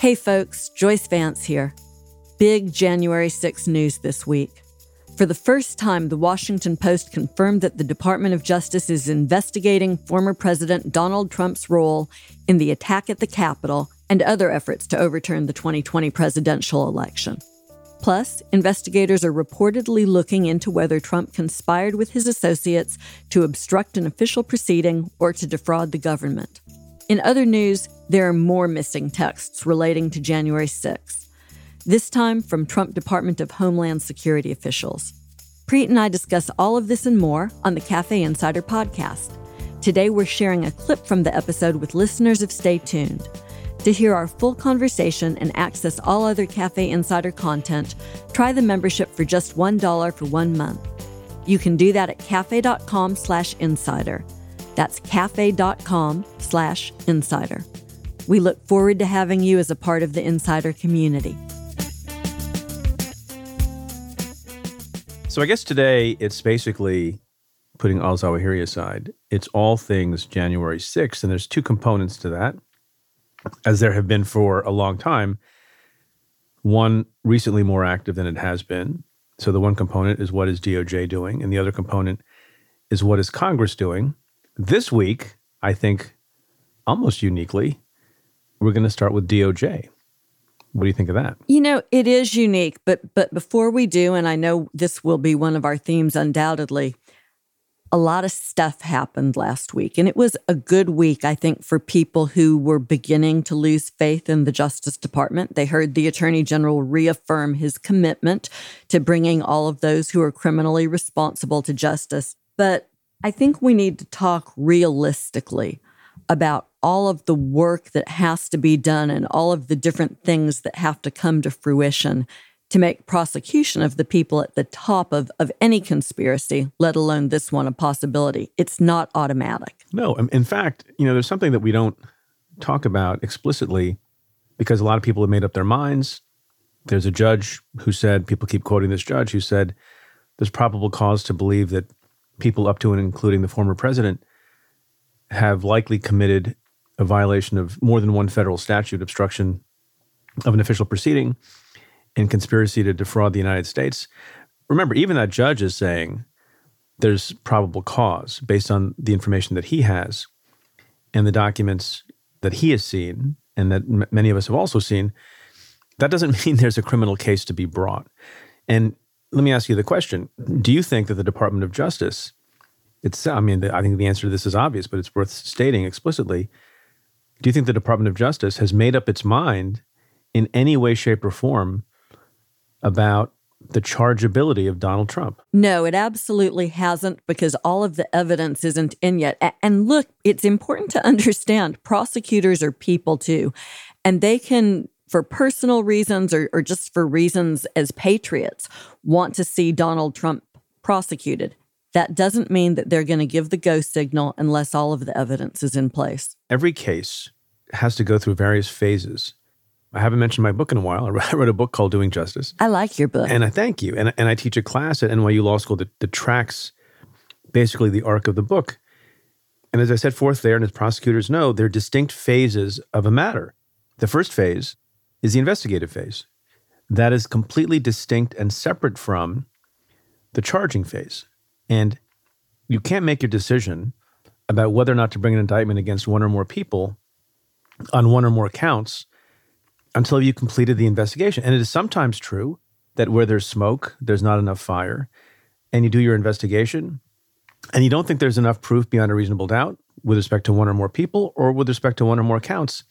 Hey folks, Joyce Vance here. Big January 6 news this week. For the first time, the Washington Post confirmed that the Department of Justice is investigating former President Donald Trump's role in the attack at the Capitol and other efforts to overturn the 2020 presidential election. Plus, investigators are reportedly looking into whether Trump conspired with his associates to obstruct an official proceeding or to defraud the government. In other news, there are more missing texts relating to January 6, this time from Trump Department of Homeland Security officials. Preet and I discuss all of this and more on the Cafe Insider podcast. Today, we're sharing a clip from the episode with listeners of Stay Tuned. To hear our full conversation and access all other Cafe Insider content, try the membership for just $1 for one month. You can do that at cafe.com slash insider. That's cafe.com slash insider. We look forward to having you as a part of the insider community. So I guess today it's basically putting Al Zawahiri aside. It's all things January 6th, and there's two components to that, as there have been for a long time. One recently more active than it has been. So the one component is what is DOJ doing, and the other component is what is Congress doing. This week, I think almost uniquely, we're going to start with DOJ. What do you think of that? You know, it is unique, but but before we do and I know this will be one of our themes undoubtedly. A lot of stuff happened last week and it was a good week I think for people who were beginning to lose faith in the Justice Department. They heard the Attorney General reaffirm his commitment to bringing all of those who are criminally responsible to justice. But I think we need to talk realistically about all of the work that has to be done and all of the different things that have to come to fruition to make prosecution of the people at the top of, of any conspiracy, let alone this one, a possibility. It's not automatic. No. Um, in fact, you know, there's something that we don't talk about explicitly because a lot of people have made up their minds. There's a judge who said, people keep quoting this judge who said, there's probable cause to believe that people up to and including the former president have likely committed a violation of more than one federal statute, obstruction of an official proceeding, and conspiracy to defraud the United States. Remember, even that judge is saying there's probable cause based on the information that he has and the documents that he has seen and that m- many of us have also seen. That doesn't mean there's a criminal case to be brought. And let me ask you the question Do you think that the Department of Justice it's, I mean, I think the answer to this is obvious, but it's worth stating explicitly. Do you think the Department of Justice has made up its mind in any way, shape, or form about the chargeability of Donald Trump? No, it absolutely hasn't because all of the evidence isn't in yet. And look, it's important to understand prosecutors are people too, and they can for personal reasons or, or just for reasons as patriots, want to see Donald Trump prosecuted. That doesn't mean that they're going to give the go signal unless all of the evidence is in place. Every case has to go through various phases. I haven't mentioned my book in a while. I wrote a book called Doing Justice. I like your book. And I thank you. And, and I teach a class at NYU Law School that, that tracks basically the arc of the book. And as I set forth there, and as prosecutors know, there are distinct phases of a matter. The first phase is the investigative phase. That is completely distinct and separate from the charging phase. And you can't make your decision about whether or not to bring an indictment against one or more people on one or more counts until you completed the investigation. And it is sometimes true that where there's smoke, there's not enough fire, and you do your investigation and you don't think there's enough proof beyond a reasonable doubt with respect to one or more people or with respect to one or more counts,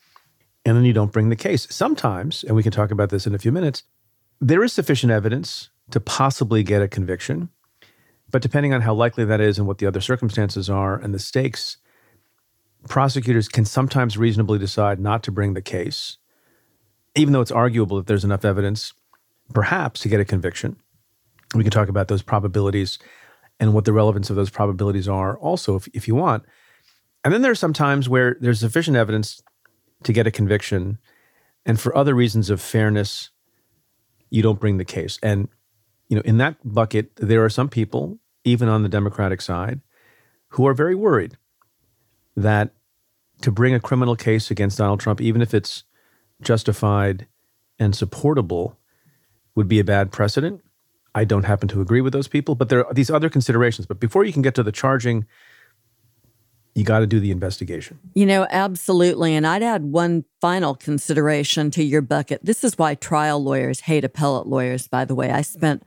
and then you don't bring the case. Sometimes, and we can talk about this in a few minutes, there is sufficient evidence to possibly get a conviction but depending on how likely that is and what the other circumstances are and the stakes, prosecutors can sometimes reasonably decide not to bring the case, even though it's arguable that there's enough evidence, perhaps, to get a conviction. We can talk about those probabilities and what the relevance of those probabilities are also, if, if you want. And then there are some times where there's sufficient evidence to get a conviction, and for other reasons of fairness, you don't bring the case. And you know, in that bucket, there are some people, even on the Democratic side, who are very worried that to bring a criminal case against Donald Trump, even if it's justified, and supportable would be a bad precedent. I don't happen to agree with those people, but there are these other considerations. But before you can get to the charging, you got to do the investigation. You know, absolutely. And I'd add one final consideration to your bucket. This is why trial lawyers hate appellate lawyers, by the way. I spent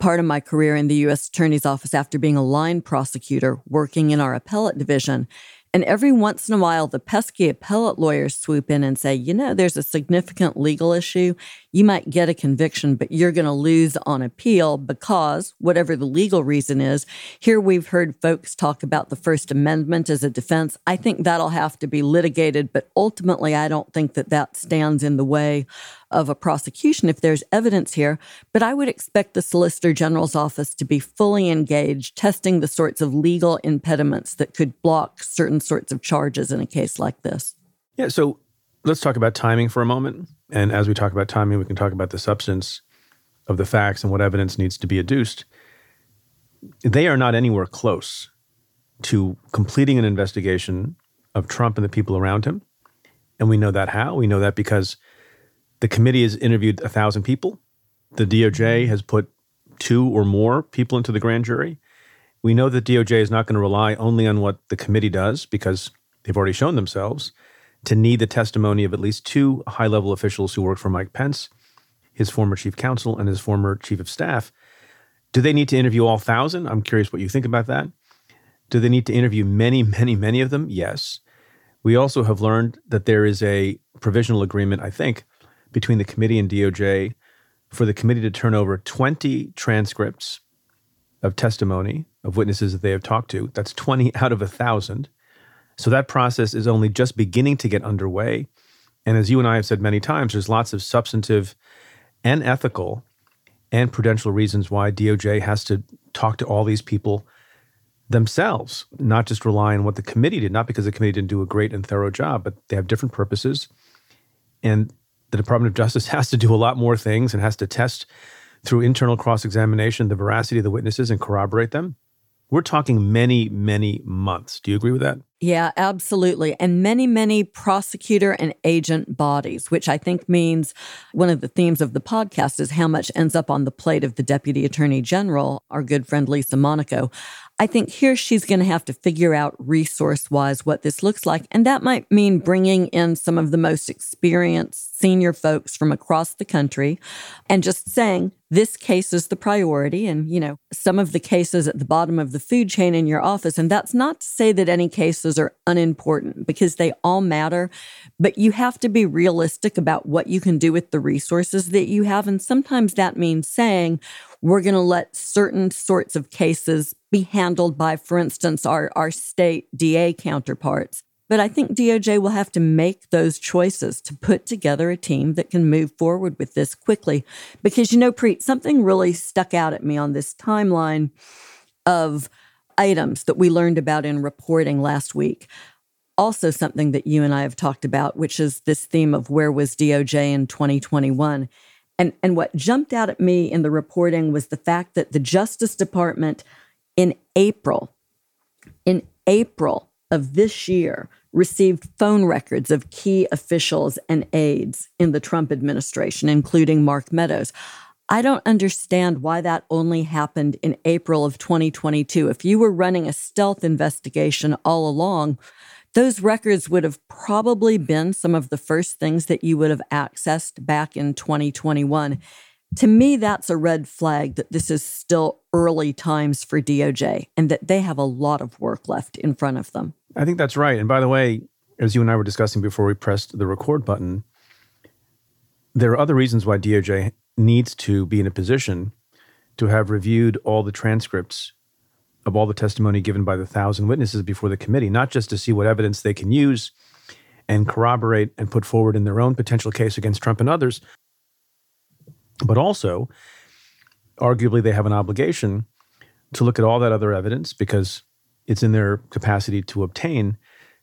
part of my career in the U.S. Attorney's Office after being a line prosecutor working in our appellate division. And every once in a while, the pesky appellate lawyers swoop in and say, you know, there's a significant legal issue. You might get a conviction, but you're going to lose on appeal because, whatever the legal reason is, here we've heard folks talk about the First Amendment as a defense. I think that'll have to be litigated, but ultimately, I don't think that that stands in the way of a prosecution if there's evidence here, but I would expect the Solicitor General's office to be fully engaged, testing the sorts of legal impediments that could block certain sorts of charges in a case like this. Yeah, so let's talk about timing for a moment. And as we talk about timing, we can talk about the substance of the facts and what evidence needs to be adduced. They are not anywhere close to completing an investigation of Trump and the people around him. And we know that how? We know that because the committee has interviewed a thousand people. The DOJ mm-hmm. has put two or more people into the grand jury. We know that DOJ is not going to rely only on what the committee does because they've already shown themselves to need the testimony of at least two high level officials who worked for Mike Pence, his former chief counsel, and his former chief of staff. Do they need to interview all thousand? I'm curious what you think about that. Do they need to interview many, many, many of them? Yes. We also have learned that there is a provisional agreement, I think, between the committee and DOJ for the committee to turn over 20 transcripts of testimony of witnesses that they have talked to. That's 20 out of a thousand. So that process is only just beginning to get underway. And as you and I have said many times, there's lots of substantive and ethical and prudential reasons why DOJ has to talk to all these people themselves, not just rely on what the committee did, not because the committee didn't do a great and thorough job, but they have different purposes. And the Department of Justice has to do a lot more things and has to test through internal cross examination the veracity of the witnesses and corroborate them. We're talking many, many months. Do you agree with that? Yeah, absolutely. And many, many prosecutor and agent bodies, which I think means one of the themes of the podcast is how much ends up on the plate of the Deputy Attorney General, our good friend Lisa Monaco. I think here she's going to have to figure out resource wise what this looks like. And that might mean bringing in some of the most experienced senior folks from across the country and just saying, this case is the priority. And, you know, some of the cases at the bottom of the food chain in your office. And that's not to say that any cases are unimportant because they all matter, but you have to be realistic about what you can do with the resources that you have. And sometimes that means saying, we're going to let certain sorts of cases be handled by, for instance, our, our state DA counterparts. But I think DOJ will have to make those choices to put together a team that can move forward with this quickly. Because, you know, Preet, something really stuck out at me on this timeline of items that we learned about in reporting last week. Also, something that you and I have talked about, which is this theme of where was DOJ in 2021. And, and what jumped out at me in the reporting was the fact that the Justice Department in April, in April of this year, received phone records of key officials and aides in the Trump administration, including Mark Meadows. I don't understand why that only happened in April of 2022. If you were running a stealth investigation all along, those records would have probably been some of the first things that you would have accessed back in 2021. To me, that's a red flag that this is still early times for DOJ and that they have a lot of work left in front of them. I think that's right. And by the way, as you and I were discussing before we pressed the record button, there are other reasons why DOJ needs to be in a position to have reviewed all the transcripts of all the testimony given by the thousand witnesses before the committee, not just to see what evidence they can use and corroborate and put forward in their own potential case against Trump and others, but also, arguably, they have an obligation to look at all that other evidence because it's in their capacity to obtain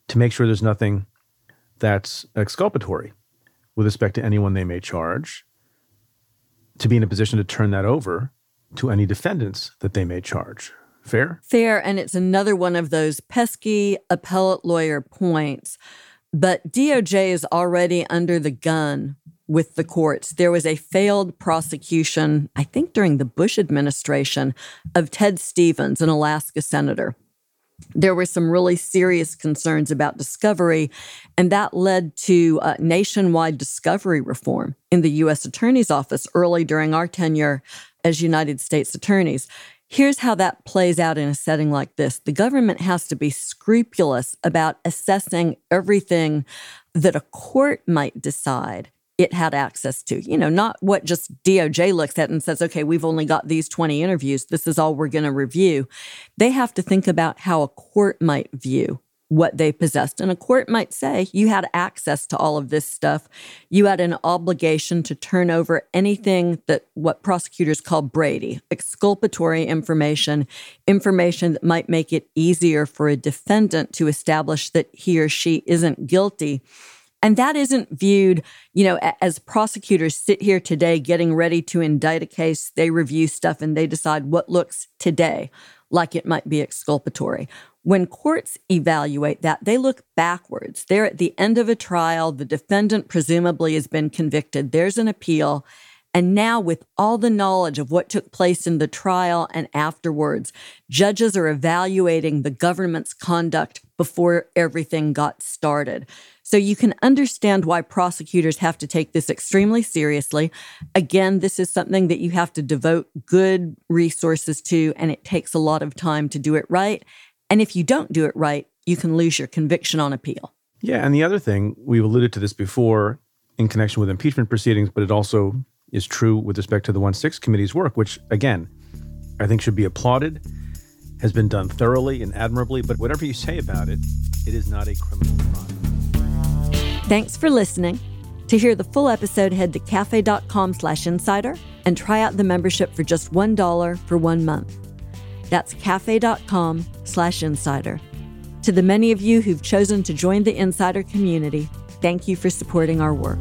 to make sure there's nothing that's exculpatory with respect to anyone they may charge, to be in a position to turn that over to any defendants that they may charge. Fair? Fair. And it's another one of those pesky appellate lawyer points But DOJ is already under the gun with the courts. There was a failed prosecution, I think during the Bush administration, of Ted Stevens, an Alaska senator. There were some really serious concerns about discovery, and that led to uh, nationwide discovery reform in the U.S. Attorney's Office early during our tenure as United States attorneys. Here's how that plays out in a setting like this the government has to be scrupulous about assessing everything that a court might decide it had access to. You know, not what just DOJ looks at and says, okay, we've only got these 20 interviews. This is all we're going to review. They have to think about how a court might view what they possessed. And a court might say, you had access to all of this stuff. You had an obligation to turn over anything that what prosecutors call Brady, exculpatory information, information that might make it easier for a defendant to establish that he or she isn't guilty. And that isn't viewed, you know, as prosecutors sit here today getting ready to indict a case, they review stuff and they decide what looks today like it might be exculpatory. When courts evaluate that, they look backwards. They're at the end of a trial. The defendant presumably has been convicted. There's an appeal. And now, with all the knowledge of what took place in the trial and afterwards, judges are evaluating the government's conduct before everything got started. So you can understand why prosecutors have to take this extremely seriously. Again, this is something that you have to devote good resources to, and it takes a lot of time to do it right. And if you don't do it right, you can lose your conviction on appeal. Yeah. And the other thing, we've alluded to this before in connection with impeachment proceedings, but it also is true with respect to the 1 6 committee's work, which, again, I think should be applauded, has been done thoroughly and admirably. But whatever you say about it, it is not a criminal crime. Thanks for listening. To hear the full episode, head to cafe.com slash insider and try out the membership for just $1 for one month. That's cafe.com slash insider. To the many of you who've chosen to join the insider community, thank you for supporting our work.